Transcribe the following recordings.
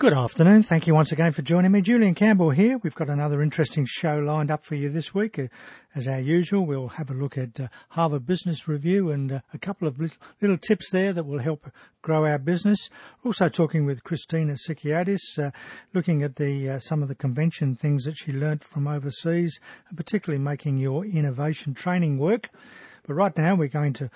Good afternoon. Thank you once again for joining me. Julian Campbell here. We've got another interesting show lined up for you this week. Uh, As our usual, we'll have a look at uh, Harvard Business Review and uh, a couple of little, tips there that will help grow our business. Also talking with Christina Sikiadis, uh, looking at the uh, some of the convention things that she learnt from overseas, and particularly making your innovation training work. But right now, we're going to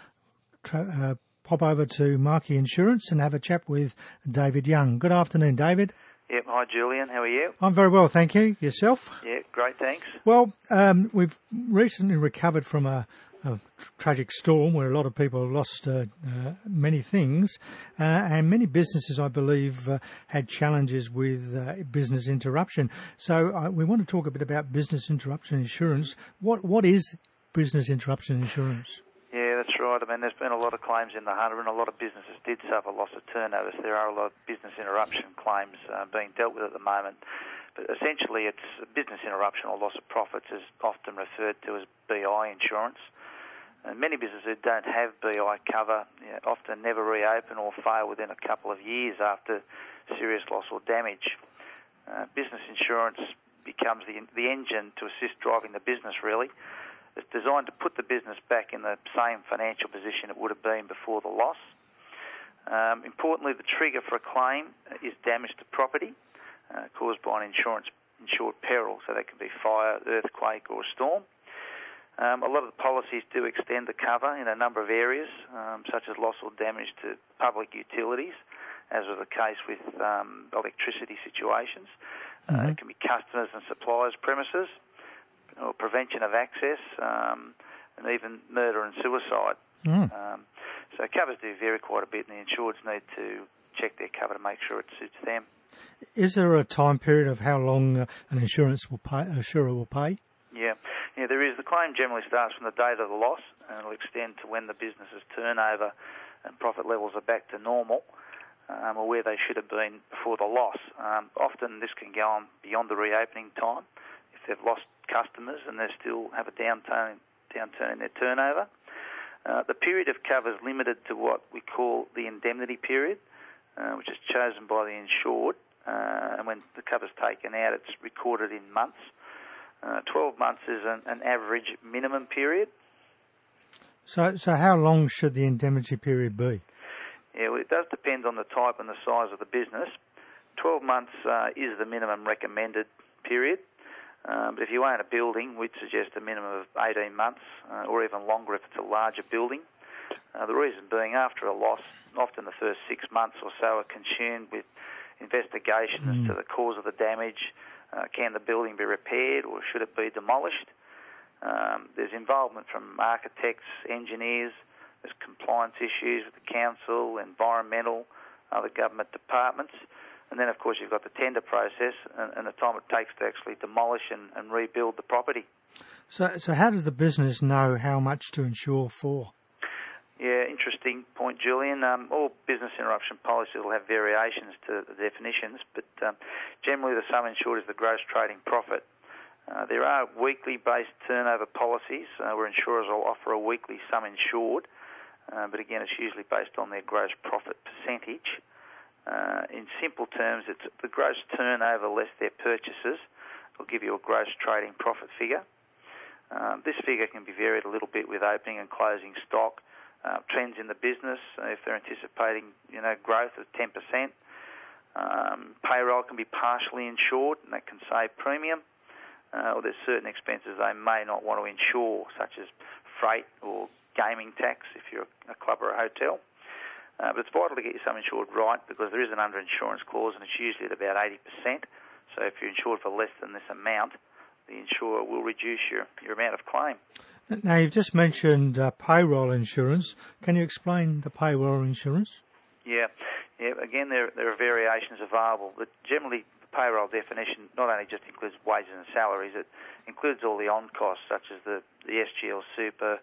tra- uh, pop over to Markey Insurance and have a chat with David Young. Good afternoon, David. Yep. Hi, Julian. How are you? I'm very well, thank you. Yourself? Yeah, great. Thanks. Well, um, we've recently recovered from a, a tragic storm where a lot of people lost uh, uh, many things, uh, and many businesses, I believe, uh, had challenges with uh, business interruption. So uh, we want to talk a bit about business interruption insurance. What what is business interruption insurance? That's right. I mean, there's been a lot of claims in the Hunter, and a lot of businesses did suffer loss of turnovers. There are a lot of business interruption claims uh, being dealt with at the moment. But essentially, it's business interruption or loss of profits is often referred to as BI insurance. And many businesses who don't have BI cover you know, often never reopen or fail within a couple of years after serious loss or damage. Uh, business insurance becomes the, the engine to assist driving the business, really. It's designed to put the business back in the same financial position it would have been before the loss. Um, importantly, the trigger for a claim is damage to property uh, caused by an insurance insured peril, so that can be fire, earthquake, or a storm. Um, a lot of the policies do extend the cover in a number of areas, um, such as loss or damage to public utilities, as was the case with um, electricity situations. Uh, it can be customers and suppliers' premises, or prevention of access, um, and even murder and suicide. Mm. Um, so covers do vary quite a bit, and the insureds need to check their cover to make sure it suits them. Is there a time period of how long uh, an insurance will pay, insurer will pay? Yeah, yeah, there is. The claim generally starts from the date of the loss, and it'll extend to when the business's turnover and profit levels are back to normal. Um, or where they should have been before the loss. Um, often this can go on beyond the reopening time if they've lost customers and they still have a downturn, downturn in their turnover. Uh, the period of cover is limited to what we call the indemnity period, uh, which is chosen by the insured. Uh, and when the cover's taken out, it's recorded in months. Uh, 12 months is an, an average minimum period. So, so how long should the indemnity period be? Yeah, well, it does depend on the type and the size of the business. 12 months uh, is the minimum recommended period. Um, but if you own a building, we'd suggest a minimum of 18 months uh, or even longer if it's a larger building. Uh, the reason being, after a loss, often the first six months or so are consumed with investigations Mm. to the cause of the damage. Uh, can the building be repaired or should it be demolished? Um, there's involvement from architects, engineers, there's compliance issues with the council, environmental, other government departments. And then, of course, you've got the tender process and, and the time it takes to actually demolish and, and rebuild the property. So, so how does the business know how much to insure for? Yeah, interesting point, Julian. Um, all business interruption policies will have variations to the definitions, but um, generally the sum insured is the gross trading profit. Uh, there are weekly based turnover policies uh, where insurers will offer a weekly sum insured, uh, but again, it's usually based on their gross profit percentage. Uh, in simple terms, it's the gross turnover less their purchases will give you a gross trading profit figure. Um, this figure can be varied a little bit with opening and closing stock, uh, trends in the business. Uh, if they're anticipating, you know, growth of 10%, um, payroll can be partially insured, and that can save premium. Uh, or there's certain expenses they may not want to insure, such as freight or gaming tax if you're a club or a hotel. Uh, but it's vital to get your sum insured right because there is an underinsurance clause, and it's usually at about 80%. So if you're insured for less than this amount, the insurer will reduce your, your amount of claim. Now, you've just mentioned uh, payroll insurance. Can you explain the payroll insurance? Yeah, yeah. Again, there there are variations available, but generally the payroll definition not only just includes wages and salaries, it includes all the on costs such as the the SGL super,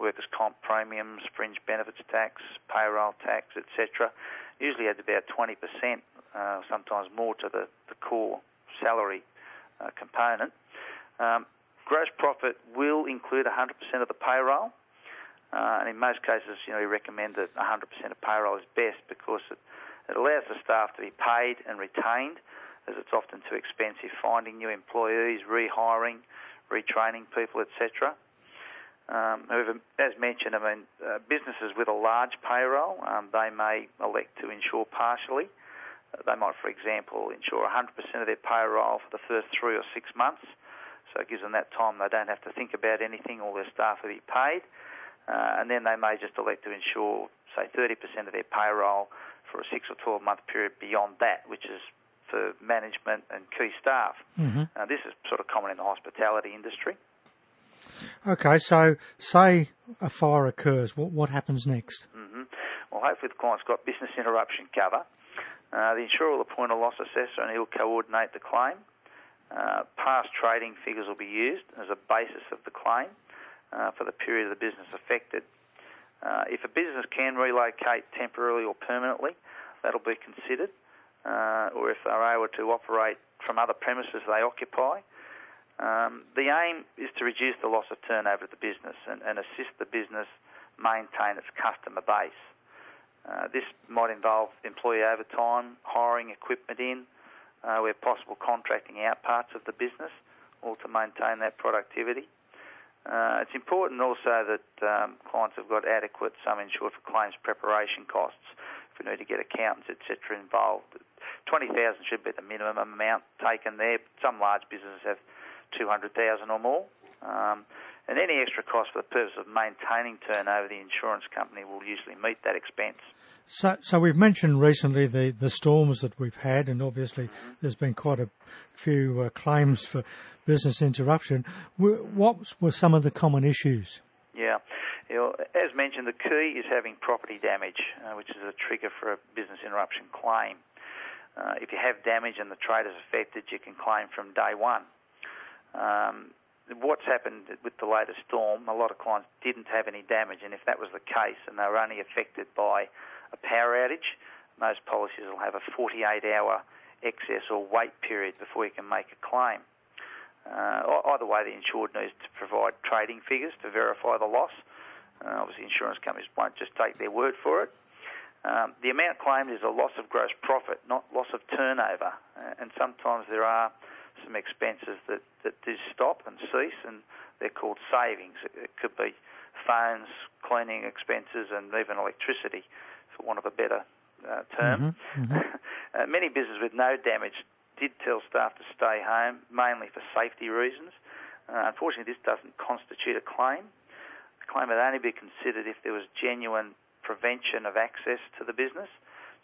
workers' comp premiums, fringe benefits tax, payroll tax, etc. Usually adds about 20%, uh, sometimes more to the, the core salary uh, component. Um, gross profit will include 100% of the payroll. Uh, and in most cases, you know, we recommend that 100% of payroll is best because it It allows the staff to be paid and retained, as it's often too expensive finding new employees, rehiring, retraining people, etc. Um, however, as mentioned, I mean, uh, businesses with a large payroll, um, they may elect to insure partially. Uh, they might, for example, insure 100% of their payroll for the first three or six months. So it gives them that time they don't have to think about anything, all their staff will be paid. Uh, and then they may just elect to insure, say, 30% of their payroll for a six or 12 month period beyond that, which is for management and key staff. Mm-hmm. This is sort of common in the hospitality industry. Okay, so say a fire occurs, what, what happens next? hmm Well, hopefully the client's got business interruption cover. Uh, the insurer will appoint a loss assessor and he'll coordinate the claim. Uh, past trading figures will be used as a basis of the claim uh, for the period of the business affected. Uh, if a business can relocate temporarily or permanently, that'll be considered. Uh, or if they're able to operate from other premises they occupy, um, the aim is to reduce the loss of turnover of the business and, and assist the business maintain its customer base. Uh, this might involve employee overtime, hiring equipment in, uh, where possible contracting out parts of the business, all to maintain that productivity. Uh, it's important also that um, clients have got adequate sum insured for claims preparation costs. If we need to get accountants, etc., involved, twenty thousand should be the minimum amount taken there. Some large businesses have 200,000 or more. Um, and any extra cost for the purpose of maintaining turnover, the insurance company will usually meet that expense. So, so we've mentioned recently the, the storms that we've had, and obviously mm-hmm. there's been quite a few uh, claims for business interruption. What were some of the common issues? Yeah, you know, as mentioned, the key is having property damage, uh, which is a trigger for a business interruption claim. Uh, if you have damage and the trade is affected, you can claim from day one. Um, what's happened with the latest storm, a lot of clients didn't have any damage, and if that was the case and they were only affected by a power outage, most policies will have a 48 hour excess or wait period before you can make a claim. Uh, either way, the insured needs to provide trading figures to verify the loss. Uh, obviously, insurance companies won't just take their word for it. Um, the amount claimed is a loss of gross profit, not loss of turnover, uh, and sometimes there are some expenses that, that do stop and cease, and they're called savings. It, it could be phones, cleaning expenses, and even electricity, for want of a better uh, term. Mm-hmm, mm-hmm. uh, many businesses with no damage did tell staff to stay home, mainly for safety reasons. Uh, unfortunately, this doesn't constitute a claim. The claim would only be considered if there was genuine prevention of access to the business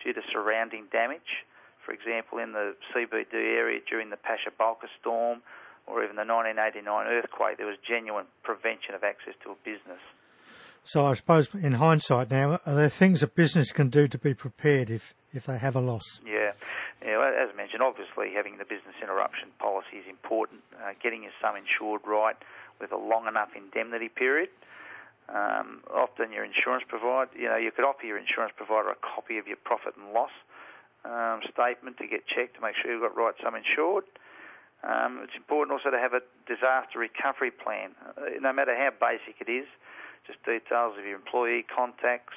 due to surrounding damage for example, in the CBD area during the Pasha Bulker storm or even the 1989 earthquake, there was genuine prevention of access to a business. So I suppose in hindsight now, are there things a business can do to be prepared if, if they have a loss? Yeah. yeah as I mentioned, obviously having the business interruption policy is important. Uh, getting your sum insured right with a long enough indemnity period. Um, often your insurance provider, you know, you could offer your insurance provider a copy of your profit and loss um, statement to get checked to make sure you've got right sum insured. Um, it's important also to have a disaster recovery plan, uh, no matter how basic it is, just details of your employee contacts,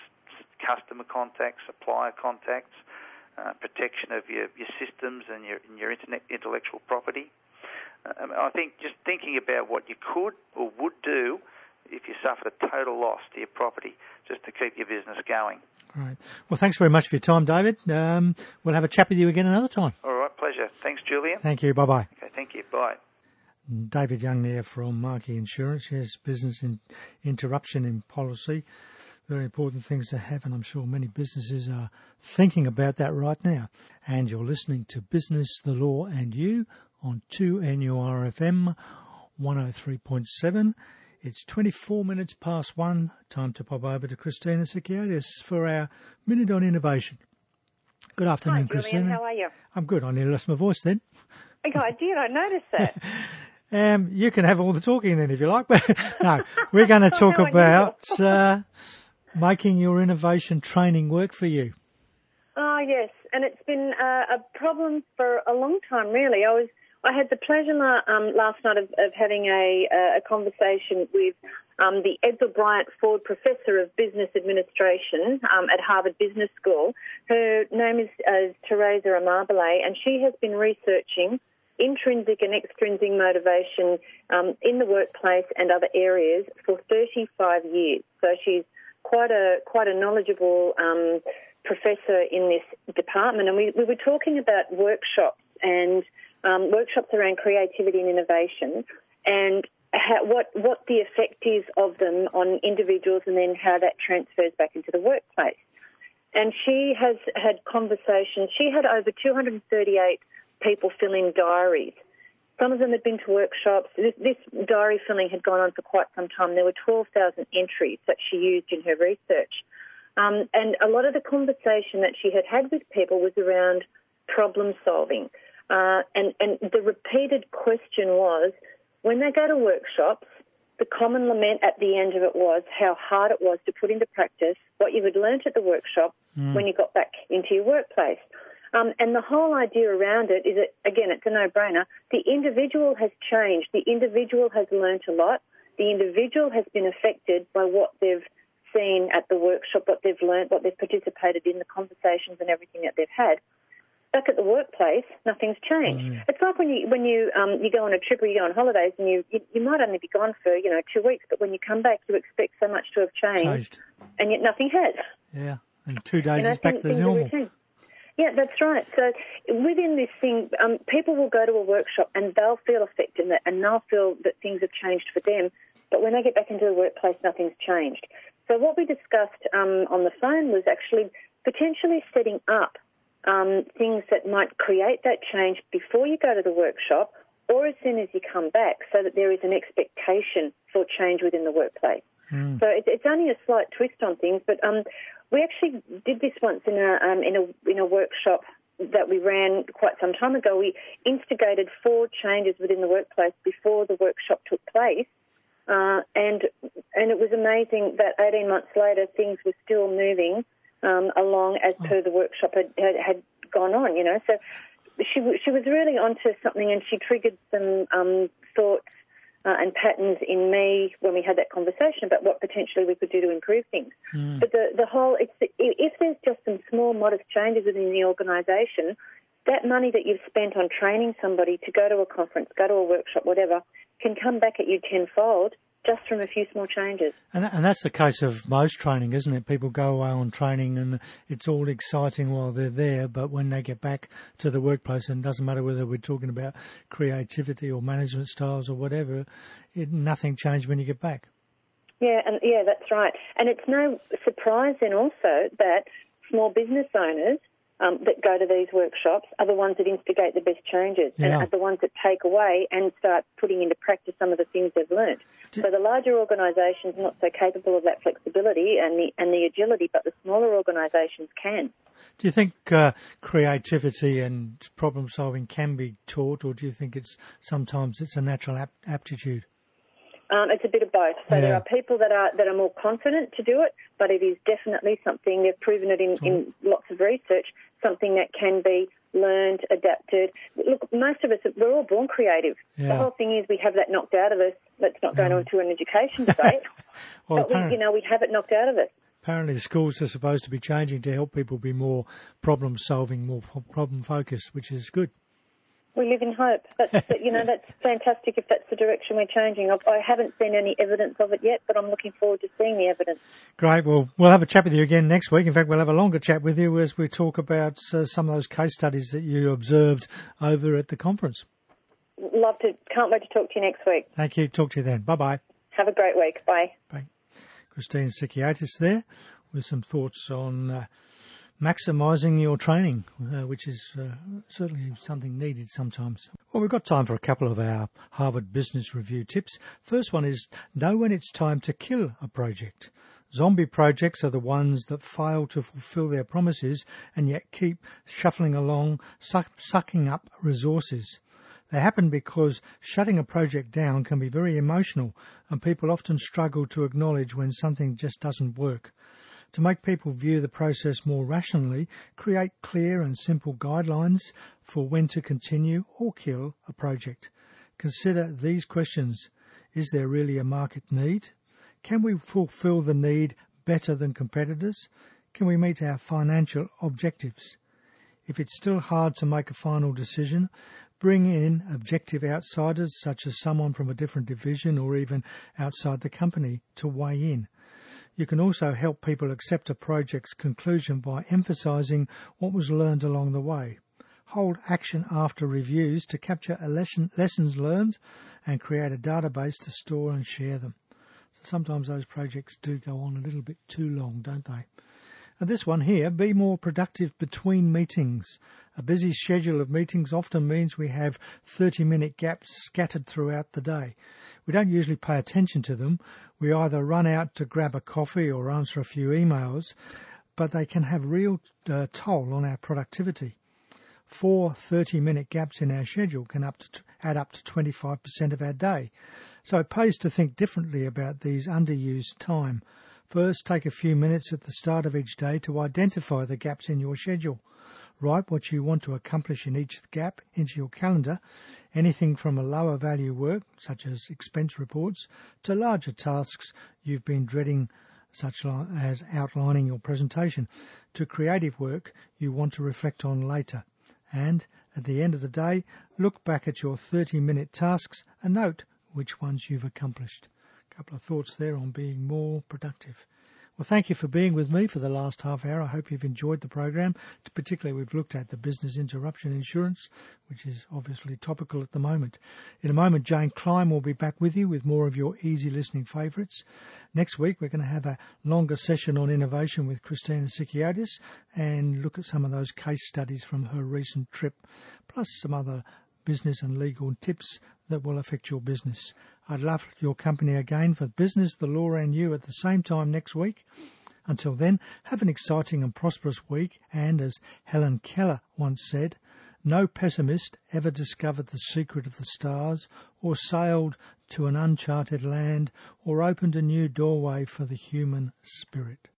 customer contacts, supplier contacts, uh, protection of your, your systems and your, and your internet, intellectual property. Um, I think just thinking about what you could or would do if you suffered a total loss to your property just to keep your business going. All right. Well, thanks very much for your time, David. Um, we'll have a chat with you again another time. All right, pleasure. Thanks, Julian. Thank you. Bye bye. Okay, thank you. Bye. David Young there from Markey Insurance. Yes, business in interruption in policy. Very important things to have, and I'm sure many businesses are thinking about that right now. And you're listening to Business, the Law and You on 2NURFM 103.7. It's 24 minutes past one. Time to pop over to Christina Sikiadis for our Minute on Innovation. Good afternoon, Hi, Christina. How are you? I'm good. I nearly lost my voice then. Okay, I did. I noticed that. um, you can have all the talking then if you like. But no, we're going to talk about uh, making your innovation training work for you. Oh, yes. And it's been uh, a problem for a long time, really. I was I had the pleasure um, last night of, of having a, a, conversation with um, the Edsel Bryant Ford Professor of Business Administration um, at Harvard Business School. Her name is uh, Teresa Amabile, and she has been researching intrinsic and extrinsic motivation um, in the workplace and other areas for 35 years. So she's quite a quite a knowledgeable um, professor in this department, and we, we were talking about workshops and um, workshops around creativity and innovation, and how, what what the effect is of them on individuals, and then how that transfers back into the workplace. And she has had conversations. She had over 238 people fill in diaries. Some of them had been to workshops. This, this diary filling had gone on for quite some time. There were 12,000 entries that she used in her research. Um, and a lot of the conversation that she had had with people was around problem solving. Uh, and, and the repeated question was, when they go to workshops, the common lament at the end of it was how hard it was to put into practice what you had learnt at the workshop mm. when you got back into your workplace. Um, and the whole idea around it is that, again, it's a no-brainer. The individual has changed. The individual has learnt a lot. The individual has been affected by what they've seen at the workshop, what they've learnt, what they've participated in, the conversations and everything that they've had back at the workplace, nothing's changed. Mm. It's like when you when you um, you go on a trip or you go on holidays and you, you, you might only be gone for you know two weeks, but when you come back, you expect so much to have changed, changed. and yet nothing has. Yeah, and two days know, is back to normal. Yeah, that's right. So within this thing, um, people will go to a workshop and they'll feel affected and they'll feel that things have changed for them. But when they get back into the workplace, nothing's changed. So what we discussed um, on the phone was actually potentially setting up um, things that might create that change before you go to the workshop or as soon as you come back so that there is an expectation for change within the workplace. Mm. So it, it's only a slight twist on things, but um, we actually did this once in a, um, in a, in a workshop that we ran quite some time ago. We instigated four changes within the workplace before the workshop took place. Uh, and and it was amazing that 18 months later things were still moving um, along as per the workshop had, had, had gone on, you know. So she, she was really onto something and she triggered some um, thoughts uh, and patterns in me when we had that conversation about what potentially we could do to improve things. Mm. But the, the whole, it's, if there's just some small, modest changes within the organisation, that money that you've spent on training somebody to go to a conference, go to a workshop, whatever, can come back at you tenfold just from a few small changes. And, and that's the case of most training, isn't it? People go away on training and it's all exciting while they're there, but when they get back to the workplace, and it doesn't matter whether we're talking about creativity or management styles or whatever, it, nothing changed when you get back. Yeah, and yeah, that's right. And it's no surprise then also that small business owners um, that go to these workshops are the ones that instigate the best changes yeah. and are the ones that take away and start putting into practice some of the things they've learnt. so the larger organisations are not so capable of that flexibility and the and the agility, but the smaller organisations can. Do you think uh, creativity and problem solving can be taught, or do you think it's sometimes it's a natural ap- aptitude? Um, it's a bit of both. So yeah. there are people that are that are more confident to do it, but it is definitely something they've proven it in, in lots of research. Something that can be learned, adapted. Look, most of us we're all born creative. Yeah. The whole thing is we have that knocked out of us. Let's not go into an education debate. well, but we, you know, we have it knocked out of us. Apparently, schools are supposed to be changing to help people be more problem solving, more problem focused, which is good we live in hope. That's, you know, that's fantastic if that's the direction we're changing. I haven't seen any evidence of it yet, but I'm looking forward to seeing the evidence. Great. Well, we'll have a chat with you again next week. In fact, we'll have a longer chat with you as we talk about uh, some of those case studies that you observed over at the conference. Love to. Can't wait to talk to you next week. Thank you. Talk to you then. Bye bye. Have a great week. Bye. Bye. Christine Sikiadis there with some thoughts on. Uh, maximising your training, uh, which is uh, certainly something needed sometimes. Well, we've got time for a couple of our Harvard Business Review tips. First one is know when it's time to kill a project. Zombie projects are the ones that fail to fulfill their promises and yet keep shuffling along, suck, sucking up resources. They happen because shutting a project down can be very emotional and people often struggle to acknowledge when something just doesn't work. To make people view the process more rationally, create clear and simple guidelines for when to continue or kill a project. Consider these questions. Is there really a market need? Can we fulfill the need better than competitors? Can we meet our financial objectives? If it's still hard to make a final decision, bring in objective outsiders such as someone from a different division or even outside the company to weigh in. You can also help people accept a project's conclusion by emphasizing what was learned along the way. Hold action after reviews to capture lesson, lessons learned and create a database to store and share them. So sometimes those projects do go on a little bit too long, don't they? And this one here, be more productive between meetings. A busy schedule of meetings often means we have 30 minute gaps scattered throughout the day. We don't usually pay attention to them. We either run out to grab a coffee or answer a few emails, but they can have real uh, toll on our productivity. Four 30 minute gaps in our schedule can up to, add up to 25% of our day. So it pays to think differently about these underused time. First, take a few minutes at the start of each day to identify the gaps in your schedule. Write what you want to accomplish in each gap into your calendar anything from a lower value work, such as expense reports, to larger tasks you've been dreading, such as outlining your presentation, to creative work you want to reflect on later. And at the end of the day, look back at your 30 minute tasks and note which ones you've accomplished. A couple of thoughts there on being more productive. Well, thank you for being with me for the last half hour. I hope you've enjoyed the program. Particularly, we've looked at the business interruption insurance, which is obviously topical at the moment. In a moment, Jane Klein will be back with you with more of your easy listening favourites. Next week, we're going to have a longer session on innovation with Christina Sikiadis and look at some of those case studies from her recent trip, plus some other business and legal tips that will affect your business. I'd love your company again for business, the law, and you at the same time next week. Until then, have an exciting and prosperous week. And as Helen Keller once said, no pessimist ever discovered the secret of the stars, or sailed to an uncharted land, or opened a new doorway for the human spirit.